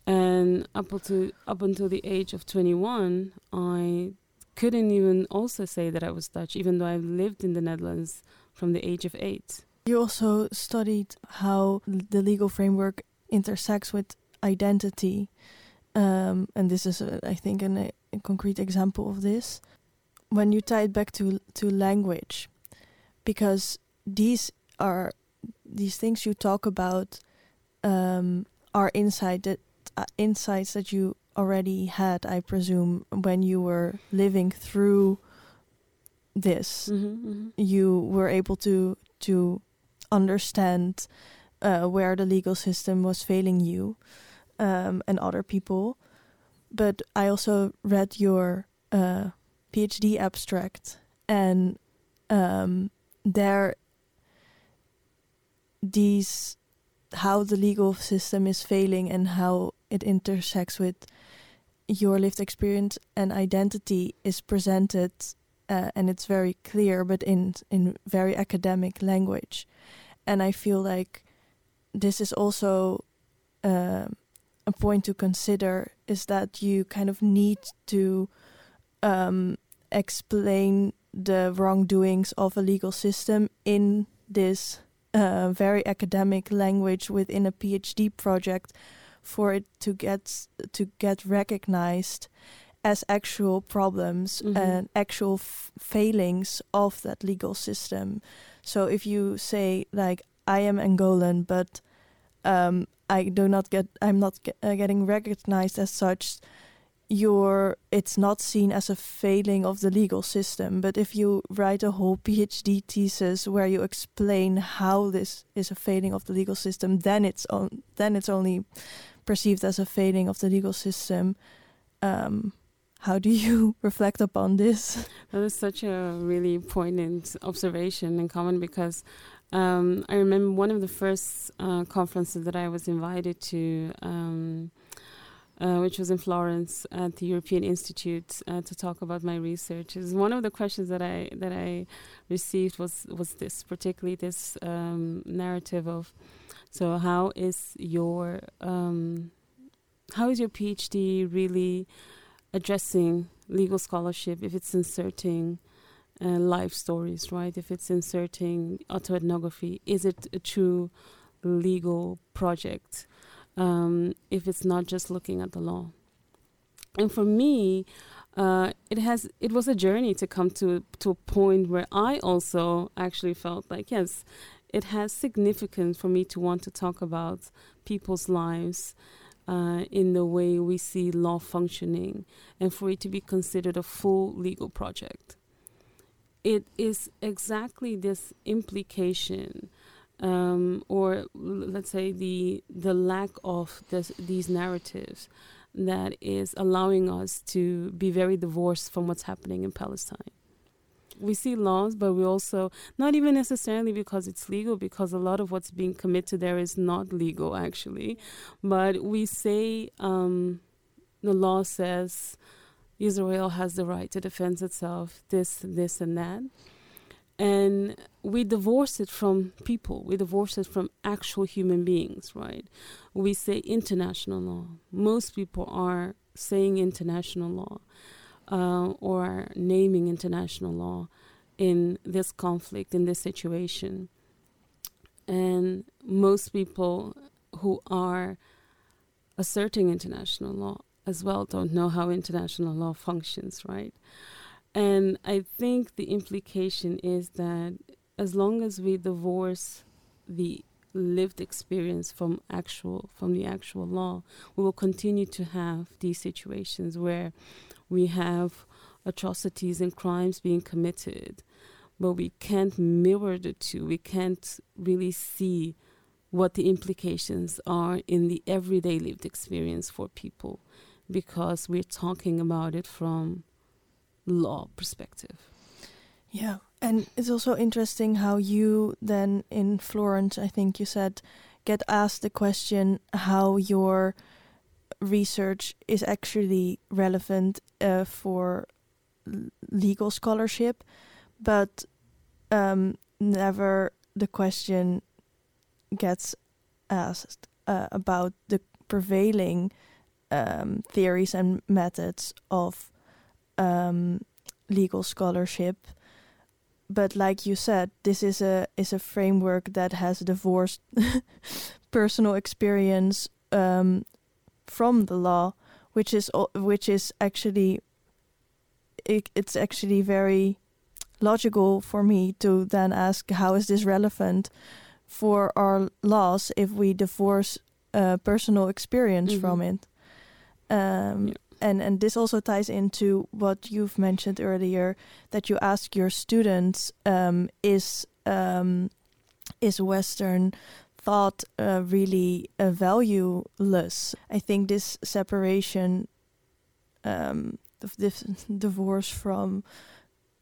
And up until up until the age of 21, I couldn't even also say that I was Dutch, even though I lived in the Netherlands from the age of eight. You also studied how the legal framework intersects with identity. Um, and this is, I think, an, a, a concrete example of this. When you tie it back to to language, because these are these things you talk about um, are insight that uh, insights that you already had, I presume, when you were living through this. Mm-hmm, mm-hmm. You were able to to understand uh, where the legal system was failing you um, and other people. But I also read your uh, PhD abstract, and um, there, these how the legal system is failing and how it intersects with your lived experience and identity is presented uh, and it's very clear, but in in very academic language. And I feel like this is also uh, a point to consider is that you kind of need to um, explain the wrongdoings of a legal system in this uh, very academic language within a PhD project for it to get to get recognized as actual problems Mhm. and actual f- failings of that legal system. So if you say like I am Angolan, but um, I do not get I'm not uh, getting recognized as such, you're it's not seen as a failing of the legal system. But if you write a whole [laughs] PhD thesis where you explain how this is a failing of the legal system, then it's on then it's only perceived as a failing of the legal system. Um, how do you [laughs] reflect upon this? That is such a really poignant observation and comment because um, I remember one of the first uh, conferences that I was invited to, um, uh, which was in Florence at the European Institute uh, to talk about my research. Is one of the questions that I that I received was was this, particularly this um, narrative of, so how is your um, how is your PhD really addressing legal scholarship if it's inserting uh, life stories, right? If it's inserting autoethnography, is it a true legal project? Um, if it's not just looking at the law, and for me, uh, it has it was a journey to come to to a point where I also actually felt like yes, it has significance for me to want to talk about people's lives uh, in the way we see law functioning and for it to be considered a full legal project. It is exactly this implication, um, or let's say the the lack of this, these narratives, that is allowing us to be very divorced from what's happening in Palestine. We see laws, but we also not even necessarily because it's legal, because a lot of what's being committed there is not legal actually, but we say um, the law says Israel has the right to defend itself, this, this, and that. And we divorce it from people, we divorce it from actual human beings, right? We say international law. Most people are saying international law uh, or naming international law in this conflict, in this situation. And most people who are asserting international law as well don't know how international law functions, right? And I think the implication is that as long as we divorce the lived experience from actual from the actual law, we will continue to have these situations where we have atrocities and crimes being committed, but we can't mirror the two. We can't really see what the implications are in the everyday lived experience for people because we're talking about it from law perspective. Yeah, and it's also interesting how you then in Florence, I think you said, get asked the question how your research is actually relevant uh, for legal scholarship, but um, never the question gets asked uh, about the prevailing um, theories and methods of um, legal scholarship. But like you said, this is a is a framework that has divorced [laughs] personal experience um, from the law, which is which is actually it, it's actually very logical for me to then ask how is this relevant for our laws if we divorce uh, personal experience Mhm. from it. Um, Yeah. And and this also ties into what you've mentioned earlier that you ask your students um, is um, is Western thought uh, really uh, valueless? I think this separation, um, of this [laughs] divorce from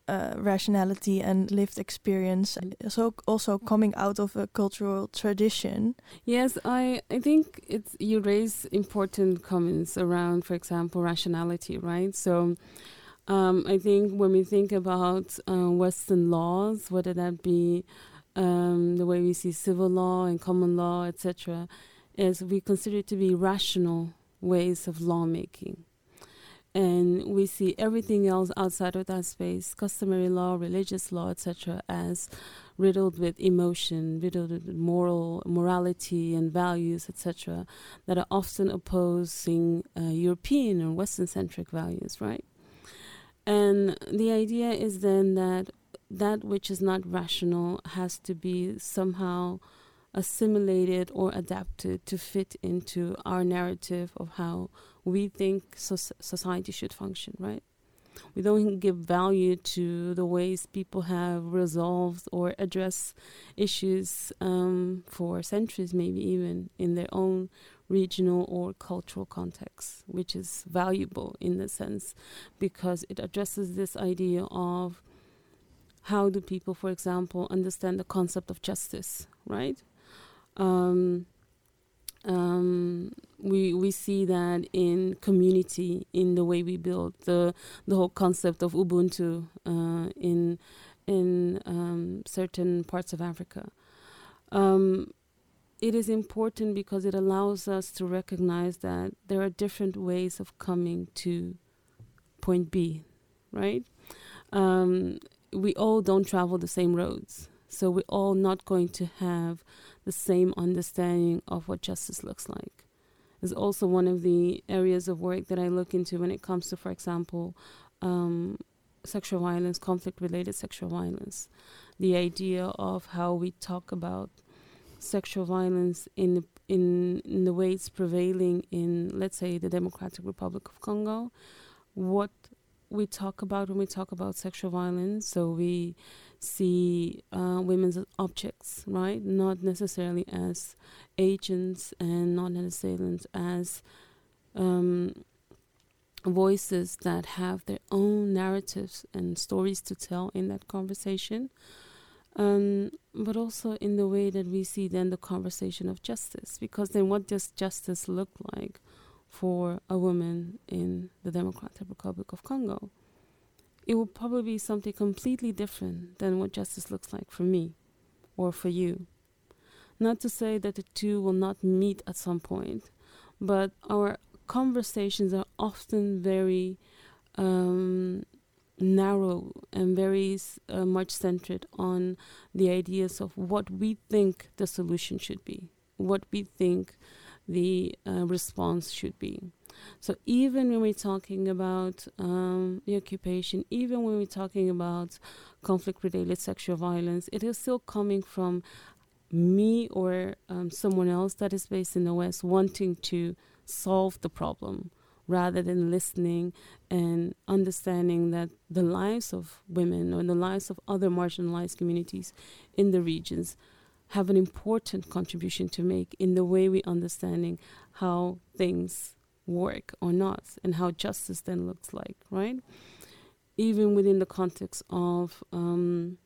uh, rationality and lived experience, al- also coming out of a cultural tradition. Yes, I, I think it's you raise important comments around, for example, rationality, right? So Um, I think when we think about uh, Western laws, whether that be um, the way we see civil law and common law, etc., is we consider it to be rational ways of lawmaking. And we see everything else outside of that space, customary law, religious law, etc., as riddled with emotion, riddled with moral morality and values, etc., that are often opposing uh, European or Western-centric values, right? And the idea is then that that which is not rational has to be somehow assimilated or adapted to fit into our narrative of how we think so- society should function, right? We don't give value to the ways people have resolved or addressed issues um, for centuries, maybe even in their own regional or cultural context, which is valuable in the sense because it addresses this idea of how do people, for example, understand the concept of justice, right? Um, um, we we see that in community, in the way we build the the whole concept of Ubuntu uh, in in um, certain parts of Africa. Um, it is important because it allows us to recognize that there are different ways of coming to point B, right? Um, we all don't travel the same roads. So we're all not going to have the same understanding of what justice looks like. Is also one of the areas of work that I look into when it comes to, for example, um, sexual violence, conflict related sexual violence. The idea of how we talk about sexual violence in, in, in the way it's prevailing in, let's say, the Democratic Republic of Congo. What we talk about when we talk about sexual violence. So we see uh, objects, right? Not necessarily as agents and not necessarily as um, voices that have their own narratives and stories to tell in that conversation. Um, but also in the way that we see then the conversation of justice, because then what does justice look like? For a woman in the Democratic Republic of Congo. It will probably be something completely different than what justice looks like for me or for you. Not to say that the two will not meet at some point, but our conversations are often very um, narrow and very uh, much centered on the ideas of what we think the solution should be, what we think the uh, response should be. So even when we're talking about um, the occupation, even when we're talking about conflict-related sexual violence, it is still coming from me or um, someone else that is based in the West wanting to solve the problem rather than listening and understanding that the lives of women or the lives of other marginalized communities in the regions have an important contribution to make in the way we understanding how things work or not and how justice then looks like right? Even within the context of um,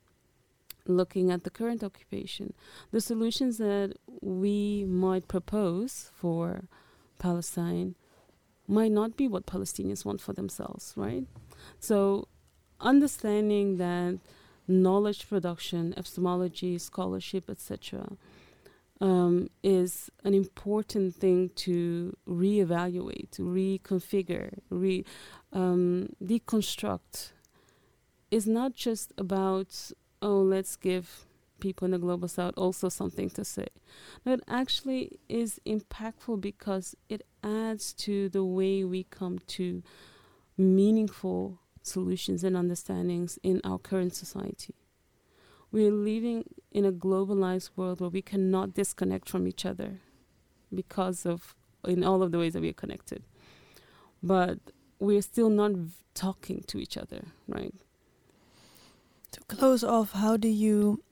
looking at the current occupation the solutions that we might propose for palestine might not be what palestinians want for themselves right? So understanding that knowledge production, epistemology, scholarship, etc., um, is an important thing to reevaluate, reconfigure, re um, deconstruct. Is not just about oh, let's give people in the global south also something to say. No, it actually is impactful because it adds to the way we come to meaningful solutions and understandings in our current society. We're living in a globalized world where we cannot disconnect from each other because of in all of the ways that we are connected. But we're still not v- talking to each other, right? To close off, how do you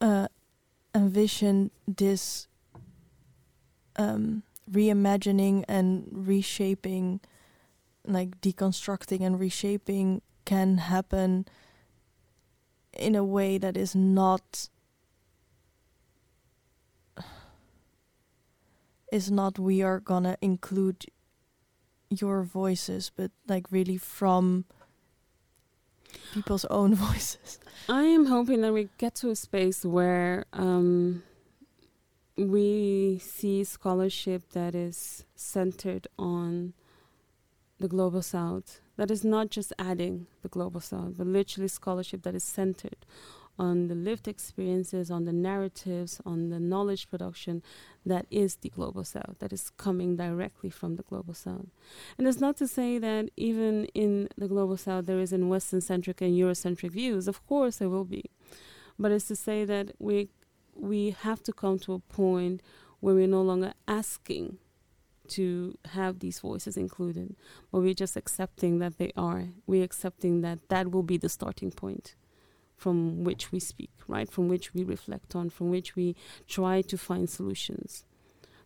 uh, envision this um, reimagining and reshaping like deconstructing and reshaping can happen in a way that is not is not we are gonna include your voices but like really from people's own [laughs] voices? I am hoping that we get to a space where um, we see scholarship that is centered on the global south, that is not just adding the global south, but literally scholarship that is centered on the lived experiences, on the narratives, on the knowledge production that is the global south, that is coming directly from the global south. And it's not to say that even in the global south there isn't Western centric and Eurocentric views. Of course there will be. But it's to say that we we have to come to a point where we're no longer asking to have these voices included, but we're just accepting that they are. We're accepting that that will be the starting point from which we speak, right? From which we reflect on, from which we try to find solutions.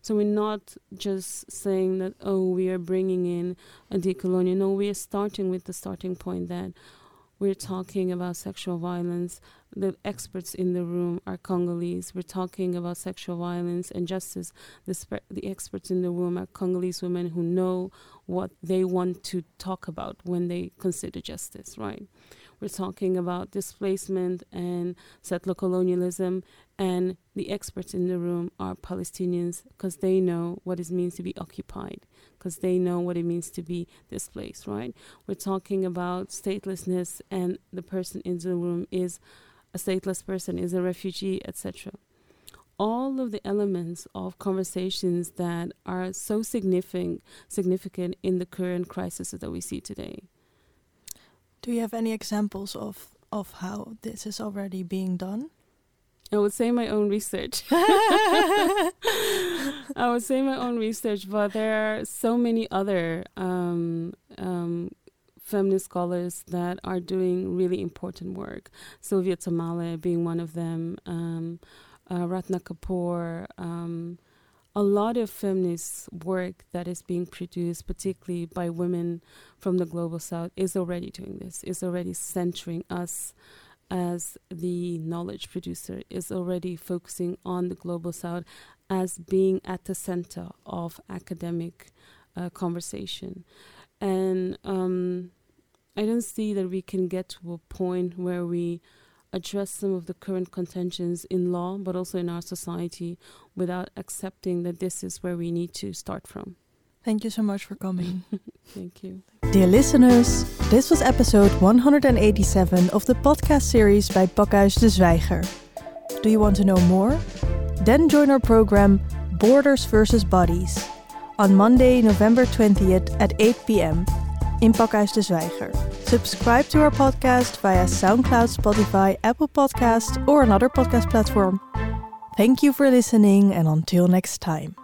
So we're not just saying that, oh, we are bringing in a decolonial. No, we are starting with the starting point that we're talking about sexual violence. The experts in the room are Congolese. We're talking about sexual violence and justice. The, spe- the experts in the room are Congolese women who know what they want to talk about when they consider justice, right? We're talking about displacement and settler colonialism, and the experts in the room are Palestinians because they know what it means to be occupied, because they know what it means to be displaced, right? We're talking about statelessness, and the person in the room is a stateless person, is a refugee, etc all of the elements of conversations that are so significant significant in the current crisis that we see today. Do you have any examples of of how this is already being done? I would say my own research. [laughs] I would say my own research, but there are so many other um, um, feminist scholars that are doing really important work. Sylvia Tamale being one of them, um, uh, Ratna Kapur, um, a lot of feminist work that is being produced, particularly by women from the global south, is already doing this, is already centering us as the knowledge producer, is already focusing on the global south as being at the center of academic uh, conversation. And um, I don't see that we can get to a point where we address some of the current contentions in law, but also in our society, without accepting that this is where we need to start from. Thank you so much for coming. [laughs] Thank you. Dear listeners, this was episode 187 of the podcast series by Pakhuis de Zwijger. Do you want to know more? Then join our program Borders versus Bodies on Monday, November 20th at 8 p.m. in Pakhuis de Zwijger. Subscribe to our podcast via SoundCloud, Spotify, Apple Podcasts, or another podcast platform. Thank you for listening, and until next time.